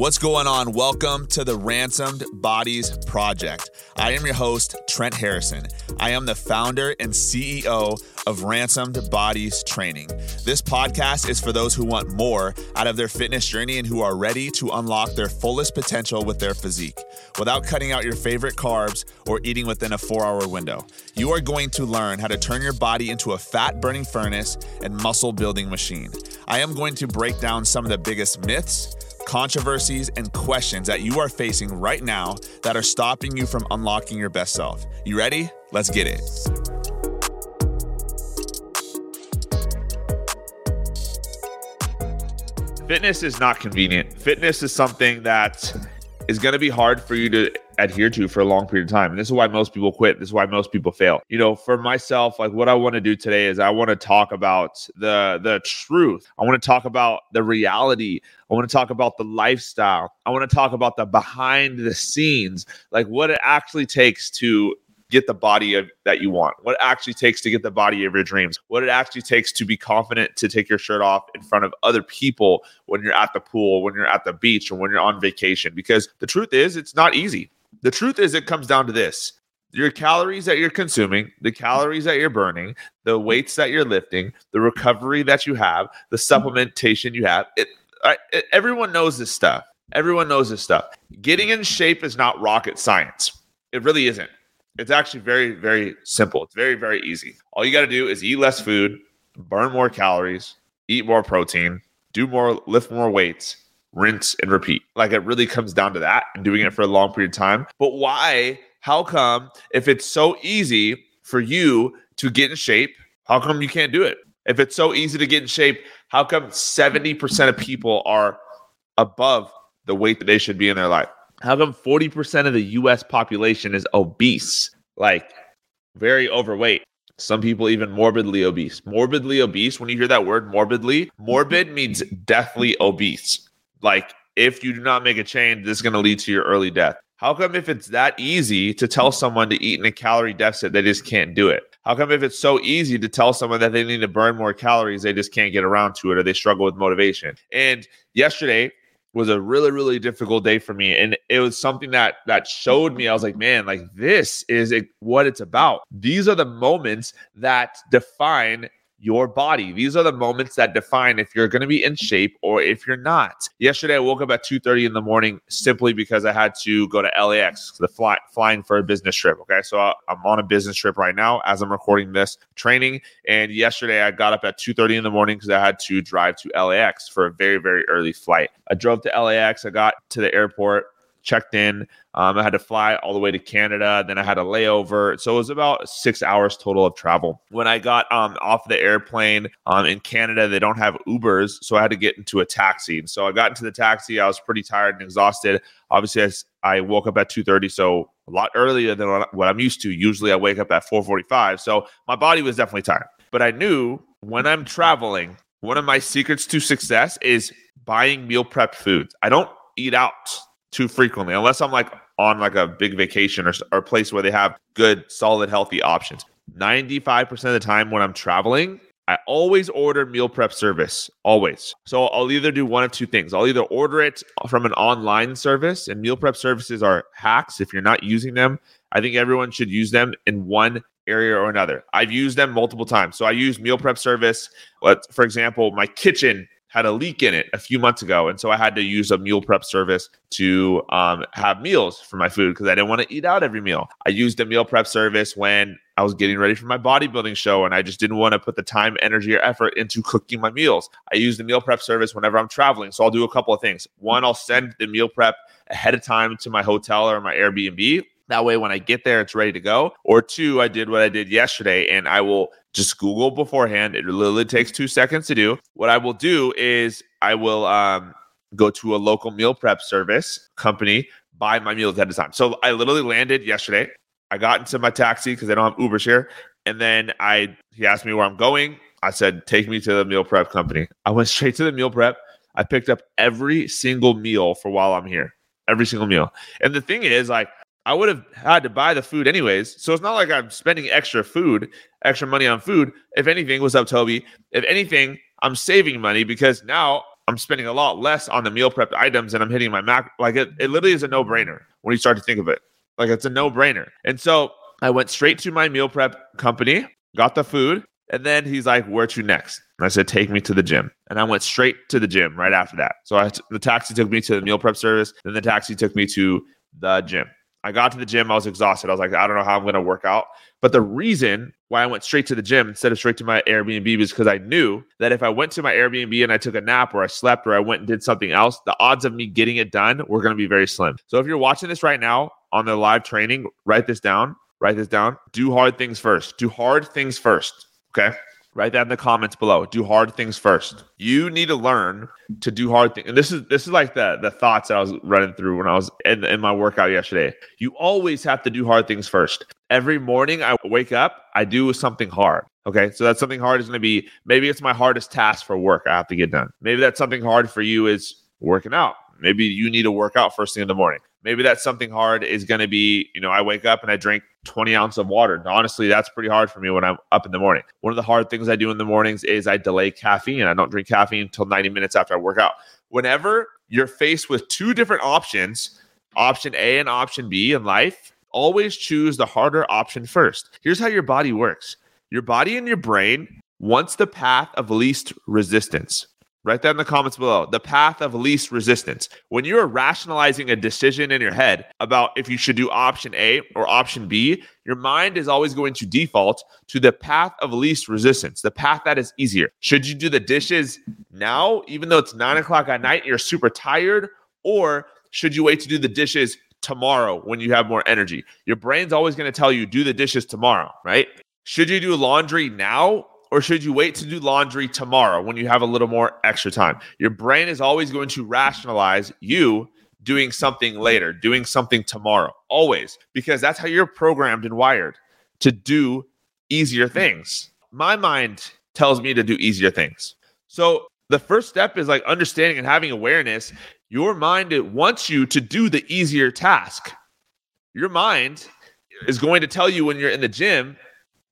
What's going on? Welcome to the Ransomed Bodies Project. I am your host, Trent Harrison. I am the founder and CEO of Ransomed Bodies Training. This podcast is for those who want more out of their fitness journey and who are ready to unlock their fullest potential with their physique without cutting out your favorite carbs or eating within a four hour window. You are going to learn how to turn your body into a fat burning furnace and muscle building machine. I am going to break down some of the biggest myths controversies, and questions that you are facing right now that are stopping you from unlocking your best self. You ready? Let's get it. Fitness is not convenient. Fitness is something that is going to be hard for you to adhere to for a long period of time. And this is why most people quit. This is why most people fail. You know, for myself, like what I want to do today is I want to talk about the the truth. I want to talk about the reality. I want to talk about the lifestyle. I want to talk about the behind the scenes, like what it actually takes to get the body of, that you want, what it actually takes to get the body of your dreams, what it actually takes to be confident to take your shirt off in front of other people when you're at the pool, when you're at the beach, or when you're on vacation. Because the truth is, it's not easy. The truth is, it comes down to this your calories that you're consuming, the calories that you're burning, the weights that you're lifting, the recovery that you have, the supplementation you have. It, it, everyone knows this stuff. Everyone knows this stuff. Getting in shape is not rocket science. It really isn't. It's actually very, very simple. It's very, very easy. All you got to do is eat less food, burn more calories, eat more protein, do more, lift more weights, rinse and repeat. Like it really comes down to that and doing it for a long period of time. But why? How come if it's so easy for you to get in shape, how come you can't do it? If it's so easy to get in shape, how come 70% of people are above the weight that they should be in their life? How come 40% of the US population is obese? Like very overweight. Some people even morbidly obese. Morbidly obese, when you hear that word morbidly, morbid means deathly obese like if you do not make a change, this is going to lead to your early death. How come if it's that easy to tell someone to eat in a calorie deficit, they just can't do it? How come if it's so easy to tell someone that they need to burn more calories, they just can't get around to it or they struggle with motivation? And yesterday was a really really difficult day for me and it was something that that showed me I was like, man, like this is what it's about. These are the moments that define your body. These are the moments that define if you're going to be in shape or if you're not. Yesterday, I woke up at 2:30 in the morning simply because I had to go to LAX, the fly, flying for a business trip. Okay, so I'm on a business trip right now as I'm recording this training. And yesterday, I got up at 2:30 in the morning because I had to drive to LAX for a very very early flight. I drove to LAX. I got to the airport checked in. Um, I had to fly all the way to Canada. Then I had a layover. So it was about six hours total of travel. When I got um, off the airplane um, in Canada, they don't have Ubers. So I had to get into a taxi. So I got into the taxi. I was pretty tired and exhausted. Obviously, I, I woke up at 2.30. So a lot earlier than what I'm used to. Usually I wake up at 4.45. So my body was definitely tired. But I knew when I'm traveling, one of my secrets to success is buying meal prep foods. I don't eat out too frequently unless I'm like on like a big vacation or, or a place where they have good, solid, healthy options. 95% of the time when I'm traveling, I always order meal prep service, always. So I'll either do one of two things. I'll either order it from an online service, and meal prep services are hacks. If you're not using them, I think everyone should use them in one area or another. I've used them multiple times. So I use meal prep service. For example, my kitchen had a leak in it a few months ago. And so I had to use a meal prep service to um, have meals for my food because I didn't want to eat out every meal. I used a meal prep service when I was getting ready for my bodybuilding show and I just didn't want to put the time, energy, or effort into cooking my meals. I use the meal prep service whenever I'm traveling. So I'll do a couple of things. One, I'll send the meal prep ahead of time to my hotel or my Airbnb. That way, when I get there, it's ready to go. Or two, I did what I did yesterday and I will just Google beforehand. It literally takes two seconds to do. What I will do is I will um, go to a local meal prep service company, buy my meals ahead of time. So I literally landed yesterday. I got into my taxi because I don't have Ubers here. And then I he asked me where I'm going. I said, take me to the meal prep company. I went straight to the meal prep. I picked up every single meal for while I'm here. Every single meal. And the thing is, like, I would have had to buy the food anyways. So it's not like I'm spending extra food, extra money on food. If anything, what's up, Toby? If anything, I'm saving money because now I'm spending a lot less on the meal prep items and I'm hitting my mac. Like it, it literally is a no brainer when you start to think of it. Like it's a no brainer. And so I went straight to my meal prep company, got the food, and then he's like, "Where to next?" And I said, "Take me to the gym." And I went straight to the gym right after that. So I, the taxi took me to the meal prep service. Then the taxi took me to the gym. I got to the gym. I was exhausted. I was like, I don't know how I'm going to work out. But the reason why I went straight to the gym instead of straight to my Airbnb was because I knew that if I went to my Airbnb and I took a nap or I slept or I went and did something else, the odds of me getting it done were going to be very slim. So if you're watching this right now on the live training, write this down. Write this down. Do hard things first. Do hard things first. Okay. Write that in the comments below. Do hard things first. You need to learn to do hard things. And this is this is like the the thoughts that I was running through when I was in, in my workout yesterday. You always have to do hard things first. Every morning I wake up, I do something hard. Okay. So that's something hard is going to be maybe it's my hardest task for work I have to get done. Maybe that's something hard for you is working out. Maybe you need to work out first thing in the morning. Maybe that's something hard is going to be, you know, I wake up and I drink 20 ounces of water. Honestly, that's pretty hard for me when I'm up in the morning. One of the hard things I do in the mornings is I delay caffeine. I don't drink caffeine until 90 minutes after I work out. Whenever you're faced with two different options, option A and option B in life, always choose the harder option first. Here's how your body works your body and your brain wants the path of least resistance. Write that in the comments below. The path of least resistance. When you're rationalizing a decision in your head about if you should do option A or option B, your mind is always going to default to the path of least resistance, the path that is easier. Should you do the dishes now, even though it's nine o'clock at night, and you're super tired, or should you wait to do the dishes tomorrow when you have more energy? Your brain's always going to tell you do the dishes tomorrow, right? Should you do laundry now or should you wait to do laundry tomorrow when you have a little more extra time? Your brain is always going to rationalize you doing something later, doing something tomorrow, always, because that's how you're programmed and wired to do easier things. My mind tells me to do easier things. So the first step is like understanding and having awareness. Your mind wants you to do the easier task. Your mind is going to tell you when you're in the gym,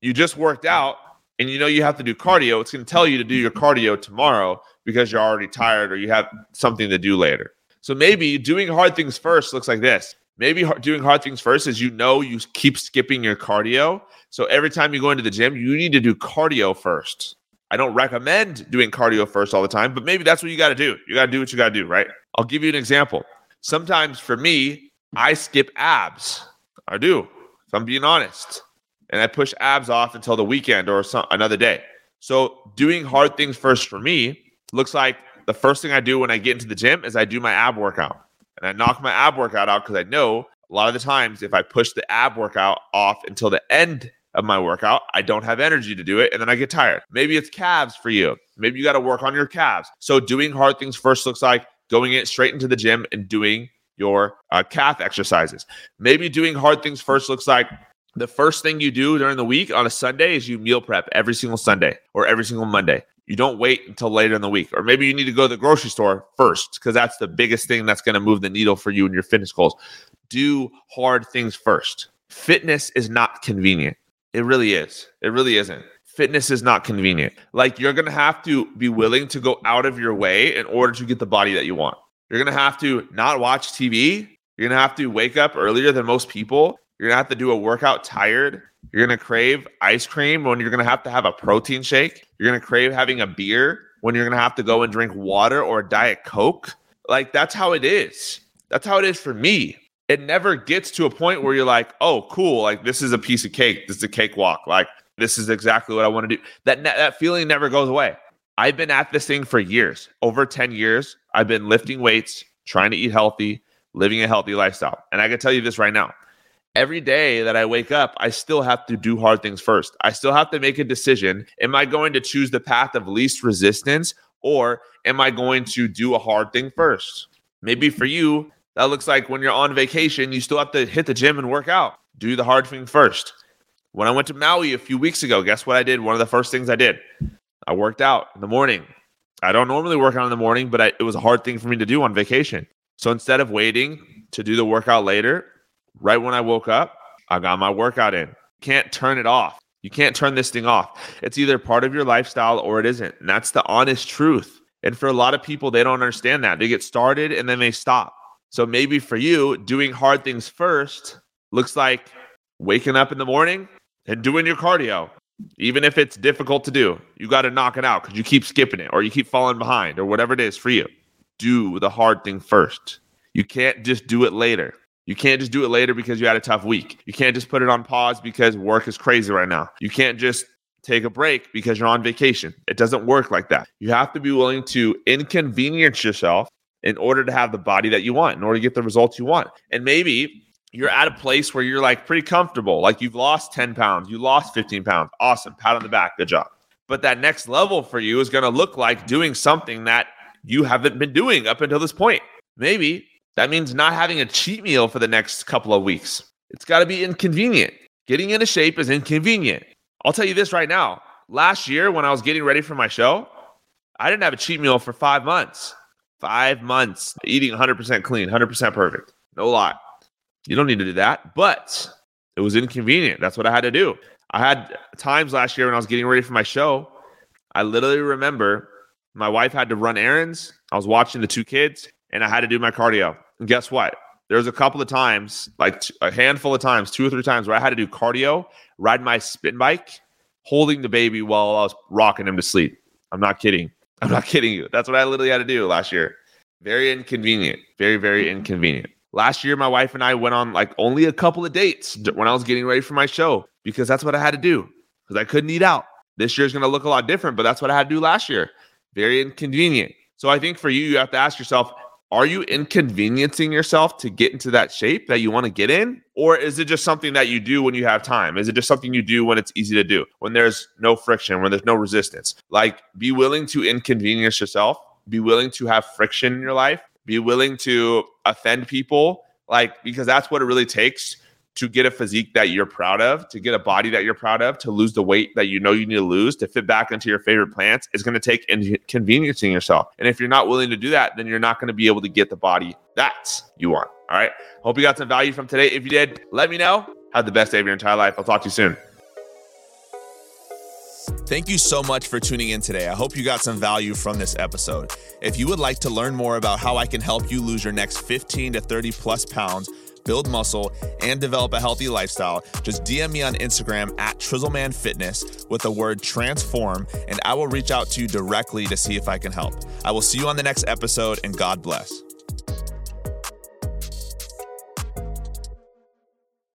you just worked out and you know you have to do cardio, it's going to tell you to do your cardio tomorrow because you're already tired or you have something to do later. So maybe doing hard things first looks like this. Maybe doing hard things first is you know you keep skipping your cardio. So every time you go into the gym, you need to do cardio first. I don't recommend doing cardio first all the time, but maybe that's what you got to do. You got to do what you got to do, right? I'll give you an example. Sometimes for me, I skip abs. I do. If I'm being honest and I push abs off until the weekend or some, another day. So doing hard things first for me looks like the first thing I do when I get into the gym is I do my ab workout and I knock my ab workout out because I know a lot of the times if I push the ab workout off until the end of my workout, I don't have energy to do it and then I get tired. Maybe it's calves for you. Maybe you got to work on your calves. So doing hard things first looks like going it straight into the gym and doing your uh, calf exercises. Maybe doing hard things first looks like the first thing you do during the week on a Sunday is you meal prep every single Sunday or every single Monday. You don't wait until later in the week. Or maybe you need to go to the grocery store first because that's the biggest thing that's going to move the needle for you and your fitness goals. Do hard things first. Fitness is not convenient. It really is. It really isn't. Fitness is not convenient. Like you're going to have to be willing to go out of your way in order to get the body that you want. You're going to have to not watch TV. You're going to have to wake up earlier than most people you're gonna have to do a workout tired. You're gonna crave ice cream when you're gonna have to have a protein shake. You're gonna crave having a beer when you're gonna have to go and drink water or diet coke. Like that's how it is. That's how it is for me. It never gets to a point where you're like, oh, cool. Like this is a piece of cake. This is a cakewalk. Like this is exactly what I want to do. That that feeling never goes away. I've been at this thing for years, over 10 years. I've been lifting weights, trying to eat healthy, living a healthy lifestyle. And I can tell you this right now every day that I wake up, I still have to do hard things first. I still have to make a decision. Am I going to choose the path of least resistance or am I going to do a hard thing first? Maybe for you, that looks like when you're on vacation, you still have to hit the gym and work out. Do the hard thing first. When I went to Maui a few weeks ago, guess what I did? One of the first things I did, I worked out in the morning. I don't normally work out in the morning, but I, it was a hard thing for me to do on vacation. So instead of waiting to do the workout later, right when I woke up, I got my workout in. Can't turn it off. You can't turn this thing off. It's either part of your lifestyle or it isn't. And that's the honest truth. And for a lot of people, they don't understand that. They get started and then they stop. So maybe for you, doing hard things first looks like waking up in the morning and doing your cardio. Even if it's difficult to do, you got to knock it out because you keep skipping it or you keep falling behind or whatever it is for you. Do the hard thing first. You can't just do it later. You can't just do it later because you had a tough week. You can't just put it on pause because work is crazy right now. You can't just take a break because you're on vacation. It doesn't work like that. You have to be willing to inconvenience yourself in order to have the body that you want, in order to get the results you want. And maybe you're at a place where you're like pretty comfortable, like you've lost 10 pounds, you lost 15 pounds. Awesome. Pat on the back. Good job. But that next level for you is going to look like doing something that you haven't been doing up until this point. Maybe that means not having a cheat meal for the next couple of weeks. It's got to be inconvenient. Getting into shape is inconvenient. I'll tell you this right now. Last year, when I was getting ready for my show, I didn't have a cheat meal for five months. Five months eating 100% clean, 100% perfect. No lie. You don't need to do that, but it was inconvenient. That's what I had to do. I had times last year when I was getting ready for my show. I literally remember my wife had to run errands. I was watching the two kids and I had to do my cardio. And guess what? There was a couple of times, like a handful of times, two or three times, where I had to do cardio, ride my spin bike, holding the baby while I was rocking him to sleep. I'm not kidding. I'm not kidding you. That's what I literally had to do last year. Very inconvenient. Very, very inconvenient. Last year, my wife and I went on like only a couple of dates when I was getting ready for my show because that's what I had to do because I couldn't eat out. This year's going to look a lot different, but that's what I had to do last year. Very inconvenient. So I think for you, you have to ask yourself, are you inconveniencing yourself to get into that shape that you want to get in? Or is it just something that you do when you have time? Is it just something you do when it's easy to do, when there's no friction, when there's no resistance? Like, be willing to inconvenience yourself, be willing to have friction in your life, be willing to offend people, like, because that's what it really takes to get a physique that you're proud of, to get a body that you're proud of, to lose the weight that you know you need to lose, to fit back into your favorite plants is going to take inconveniencing yourself. And if you're not willing to do that, then you're not going to be able to get the body that you want. All right. Hope you got some value from today. If you did, let me know. Have the best day of your entire life. I'll talk to you soon. Thank you so much for tuning in today. I hope you got some value from this episode. If you would like to learn more about how I can help you lose your next 15 to 30 plus pounds, build muscle, and develop a healthy lifestyle, just DM me on Instagram at Trizzleman Fitness with the word transform, and I will reach out to you directly to see if I can help. I will see you on the next episode, and God bless.